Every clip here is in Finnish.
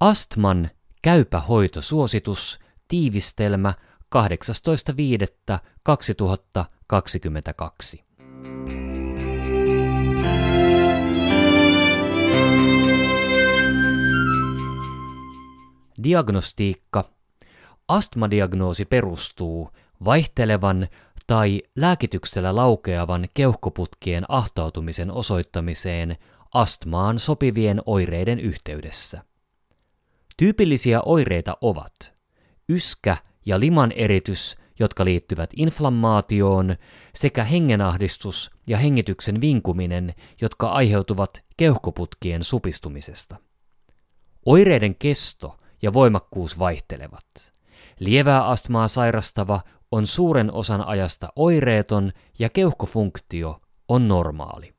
Astman käypä hoitosuositus, tiivistelmä 18.5.2022. Diagnostiikka. Astmadiagnoosi perustuu vaihtelevan tai lääkityksellä laukeavan keuhkoputkien ahtautumisen osoittamiseen astmaan sopivien oireiden yhteydessä. Tyypillisiä oireita ovat yskä ja liman eritys, jotka liittyvät inflammaatioon, sekä hengenahdistus ja hengityksen vinkuminen, jotka aiheutuvat keuhkoputkien supistumisesta. Oireiden kesto ja voimakkuus vaihtelevat. Lievää astmaa sairastava on suuren osan ajasta oireeton ja keuhkofunktio on normaali.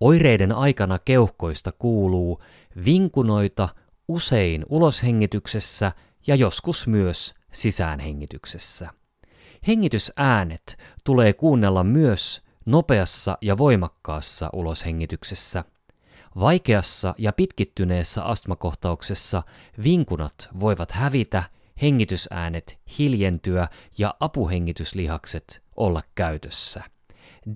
Oireiden aikana keuhkoista kuuluu vinkunoita usein uloshengityksessä ja joskus myös sisäänhengityksessä. Hengitysäänet tulee kuunnella myös nopeassa ja voimakkaassa uloshengityksessä. Vaikeassa ja pitkittyneessä astmakohtauksessa vinkunat voivat hävitä, hengitysäänet hiljentyä ja apuhengityslihakset olla käytössä.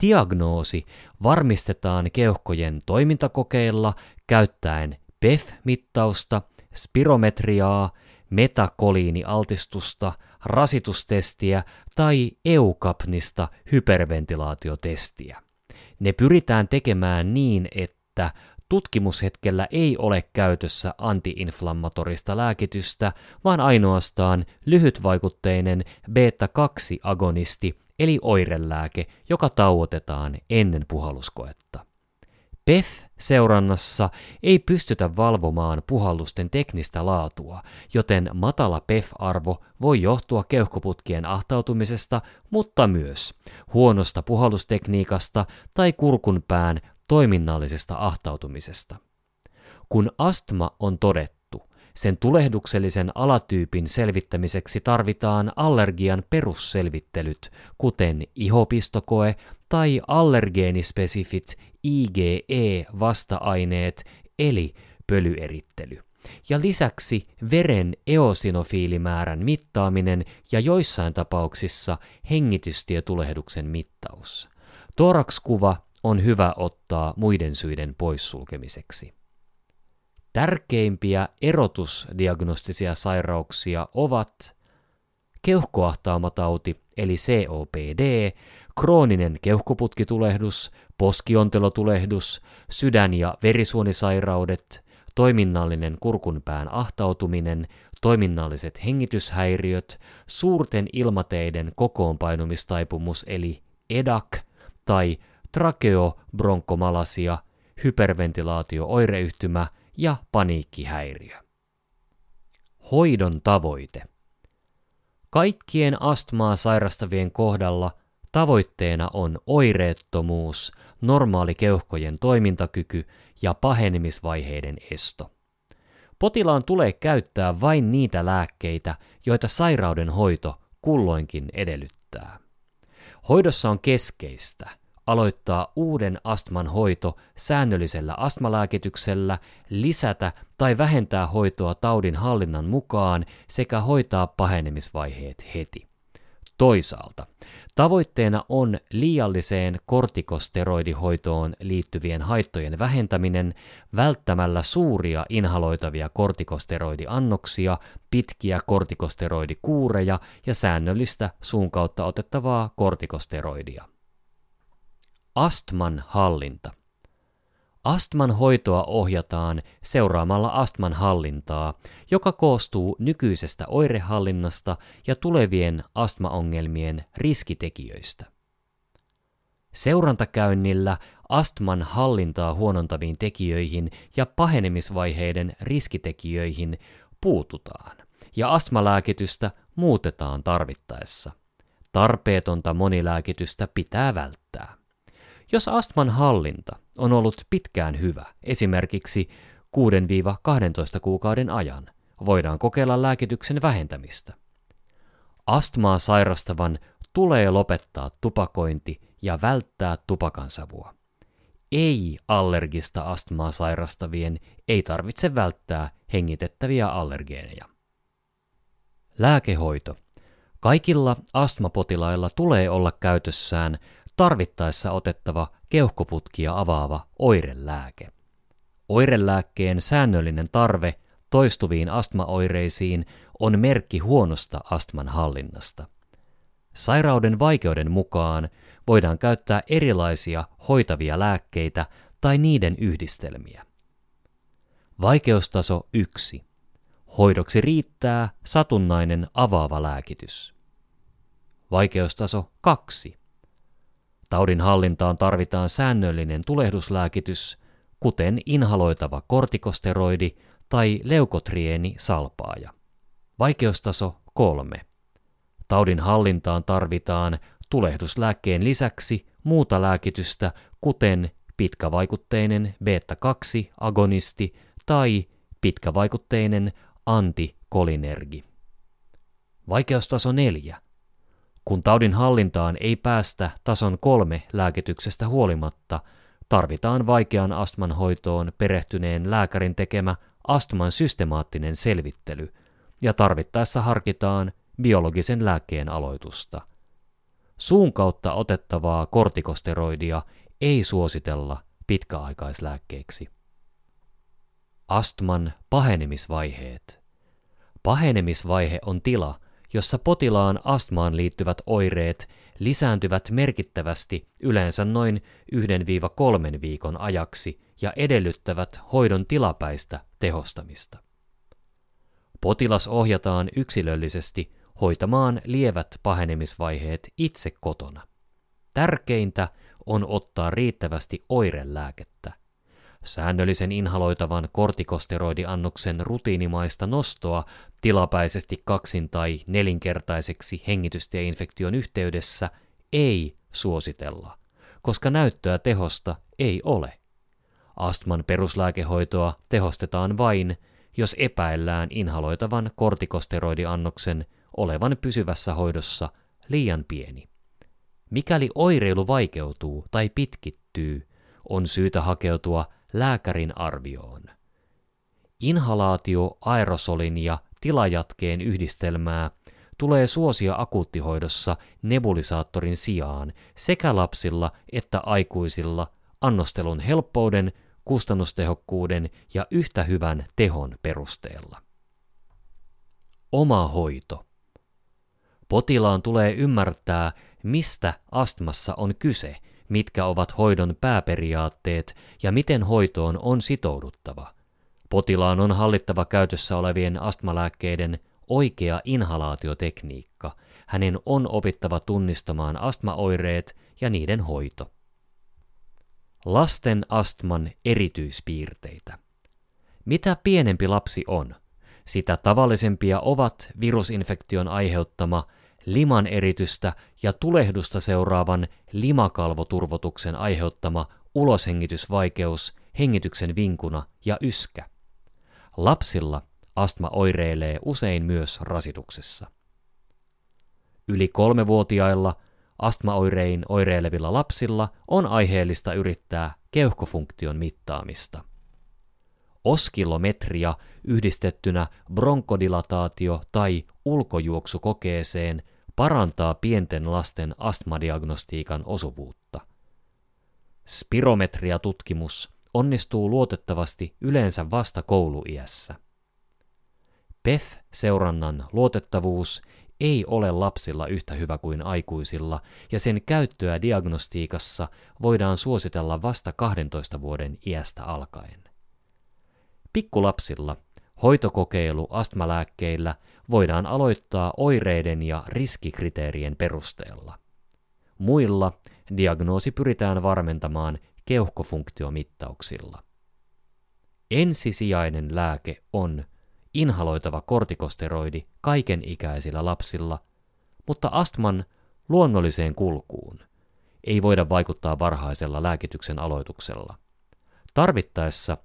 Diagnoosi varmistetaan keuhkojen toimintakokeilla käyttäen PEF-mittausta, spirometriaa, metakoliinialtistusta, rasitustestiä tai eukapnista hyperventilaatiotestiä. Ne pyritään tekemään niin, että tutkimushetkellä ei ole käytössä antiinflammatorista lääkitystä, vaan ainoastaan lyhytvaikutteinen beta-2-agonisti eli oirelääke, joka tauotetaan ennen puhalluskoetta. PEF-seurannassa ei pystytä valvomaan puhallusten teknistä laatua, joten matala PEF-arvo voi johtua keuhkoputkien ahtautumisesta, mutta myös huonosta puhallustekniikasta tai kurkunpään toiminnallisesta ahtautumisesta. Kun astma on todettu, sen tulehduksellisen alatyypin selvittämiseksi tarvitaan allergian perusselvittelyt, kuten ihopistokoe tai allergeenispesifit IgE-vasta-aineet eli pölyerittely. Ja lisäksi veren eosinofiilimäärän mittaaminen ja joissain tapauksissa hengitystietulehduksen mittaus. Torakskuva on hyvä ottaa muiden syiden poissulkemiseksi. Tärkeimpiä erotusdiagnostisia sairauksia ovat keuhkoahtaumatauti eli COPD, krooninen keuhkoputkitulehdus, poskiontelotulehdus, sydän- ja verisuonisairaudet, toiminnallinen kurkunpään ahtautuminen, toiminnalliset hengityshäiriöt, suurten ilmateiden kokoonpainumistaipumus eli EDAC tai trakeobronkomalasia, hyperventilaatio-oireyhtymä ja paniikkihäiriö. Hoidon tavoite. Kaikkien astmaa sairastavien kohdalla tavoitteena on oireettomuus, normaali keuhkojen toimintakyky ja pahenemisvaiheiden esto. Potilaan tulee käyttää vain niitä lääkkeitä, joita sairauden hoito kulloinkin edellyttää. Hoidossa on keskeistä – aloittaa uuden astman hoito säännöllisellä astmalääkityksellä, lisätä tai vähentää hoitoa taudin hallinnan mukaan sekä hoitaa pahenemisvaiheet heti. Toisaalta tavoitteena on liialliseen kortikosteroidihoitoon liittyvien haittojen vähentäminen välttämällä suuria inhaloitavia kortikosteroidiannoksia, pitkiä kortikosteroidikuureja ja säännöllistä suun kautta otettavaa kortikosteroidia. Astman hallinta. Astman hoitoa ohjataan seuraamalla astman hallintaa, joka koostuu nykyisestä oirehallinnasta ja tulevien astmaongelmien riskitekijöistä. Seurantakäynnillä astman hallintaa huonontaviin tekijöihin ja pahenemisvaiheiden riskitekijöihin puututaan ja astmalääkitystä muutetaan tarvittaessa. Tarpeetonta monilääkitystä pitää välttää. Jos astman hallinta on ollut pitkään hyvä, esimerkiksi 6-12 kuukauden ajan, voidaan kokeilla lääkityksen vähentämistä. Astmaa sairastavan tulee lopettaa tupakointi ja välttää tupakansavua. ei-allergista astmaa sairastavien ei tarvitse välttää hengitettäviä allergeeneja. Lääkehoito. Kaikilla astmapotilailla tulee olla käytössään tarvittaessa otettava keuhkoputkia avaava oirelääke. Oirelääkkeen säännöllinen tarve toistuviin astmaoireisiin on merkki huonosta astman hallinnasta. Sairauden vaikeuden mukaan voidaan käyttää erilaisia hoitavia lääkkeitä tai niiden yhdistelmiä. Vaikeustaso 1. Hoidoksi riittää satunnainen avaava lääkitys. Vaikeustaso 2. Taudin hallintaan tarvitaan säännöllinen tulehduslääkitys, kuten inhaloitava kortikosteroidi tai leukotrieni salpaaja. Vaikeustaso 3. Taudin hallintaan tarvitaan tulehduslääkkeen lisäksi muuta lääkitystä, kuten pitkävaikutteinen beta-2-agonisti tai pitkävaikutteinen antikolinergi. Vaikeustaso 4. Kun taudin hallintaan ei päästä tason kolme lääkityksestä huolimatta, tarvitaan vaikean astman hoitoon perehtyneen lääkärin tekemä astman systemaattinen selvittely ja tarvittaessa harkitaan biologisen lääkkeen aloitusta. Suun kautta otettavaa kortikosteroidia ei suositella pitkäaikaislääkkeeksi. Astman pahenemisvaiheet. Pahenemisvaihe on tila, jossa potilaan astmaan liittyvät oireet lisääntyvät merkittävästi yleensä noin 1-3 viikon ajaksi ja edellyttävät hoidon tilapäistä tehostamista. Potilas ohjataan yksilöllisesti hoitamaan lievät pahenemisvaiheet itse kotona. Tärkeintä on ottaa riittävästi oirelääkettä. Säännöllisen inhaloitavan kortikosteroidiannoksen rutiinimaista nostoa tilapäisesti kaksin- tai nelinkertaiseksi hengitystieinfektion yhteydessä ei suositella, koska näyttöä tehosta ei ole. Astman peruslääkehoitoa tehostetaan vain, jos epäillään inhaloitavan kortikosteroidiannoksen olevan pysyvässä hoidossa liian pieni. Mikäli oireilu vaikeutuu tai pitkittyy, on syytä hakeutua lääkärin arvioon. Inhalaatio aerosolin ja tilajatkeen yhdistelmää tulee suosia akuuttihoidossa nebulisaattorin sijaan sekä lapsilla että aikuisilla annostelun helppouden, kustannustehokkuuden ja yhtä hyvän tehon perusteella. Oma hoito. Potilaan tulee ymmärtää, mistä astmassa on kyse, mitkä ovat hoidon pääperiaatteet ja miten hoitoon on sitouduttava. Potilaan on hallittava käytössä olevien astmalääkkeiden oikea inhalaatiotekniikka. Hänen on opittava tunnistamaan astmaoireet ja niiden hoito. Lasten astman erityispiirteitä. Mitä pienempi lapsi on, sitä tavallisempia ovat virusinfektion aiheuttama liman eritystä ja tulehdusta seuraavan limakalvoturvotuksen aiheuttama uloshengitysvaikeus, hengityksen vinkuna ja yskä. Lapsilla astma oireilee usein myös rasituksessa. Yli kolmevuotiailla astmaoirein oireilevilla lapsilla on aiheellista yrittää keuhkofunktion mittaamista. Oskilometria yhdistettynä bronkodilataatio- tai ulkojuoksukokeeseen parantaa pienten lasten astmadiagnostiikan osuvuutta. Spirometria-tutkimus onnistuu luotettavasti yleensä vasta kouluiässä. PEF-seurannan luotettavuus ei ole lapsilla yhtä hyvä kuin aikuisilla, ja sen käyttöä diagnostiikassa voidaan suositella vasta 12 vuoden iästä alkaen. Pikkulapsilla hoitokokeilu astmalääkkeillä voidaan aloittaa oireiden ja riskikriteerien perusteella. Muilla diagnoosi pyritään varmentamaan keuhkofunktiomittauksilla. Ensisijainen lääke on inhaloitava kortikosteroidi kaiken ikäisillä lapsilla, mutta astman luonnolliseen kulkuun ei voida vaikuttaa varhaisella lääkityksen aloituksella. Tarvittaessa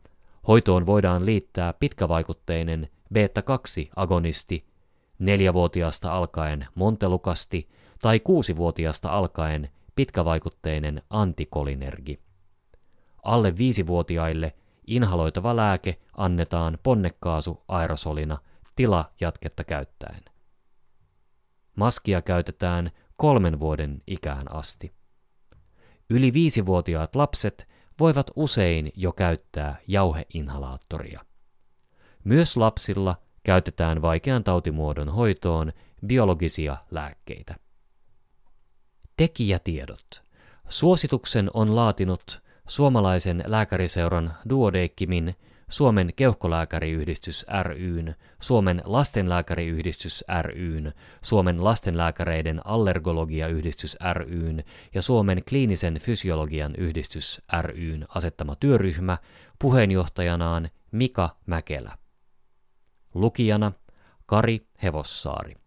hoitoon voidaan liittää pitkävaikutteinen beta-2-agonisti neljävuotiaasta alkaen montelukasti tai kuusivuotiaasta alkaen pitkävaikutteinen antikolinergi. Alle viisivuotiaille inhaloitava lääke annetaan ponnekkaasu aerosolina tilajatketta käyttäen. Maskia käytetään kolmen vuoden ikään asti. Yli viisivuotiaat lapset voivat usein jo käyttää jauheinhalaattoria. Myös lapsilla käytetään vaikean tautimuodon hoitoon biologisia lääkkeitä. Tekijätiedot. Suosituksen on laatinut suomalaisen lääkäriseuran Duodeckimin, Suomen keuhkolääkäriyhdistys ryn, Suomen lastenlääkäriyhdistys ryn, Suomen lastenlääkäreiden allergologiayhdistys ryn ja Suomen kliinisen fysiologian yhdistys ryn asettama työryhmä puheenjohtajanaan Mika Mäkelä. Lukijana Kari Hevossaari.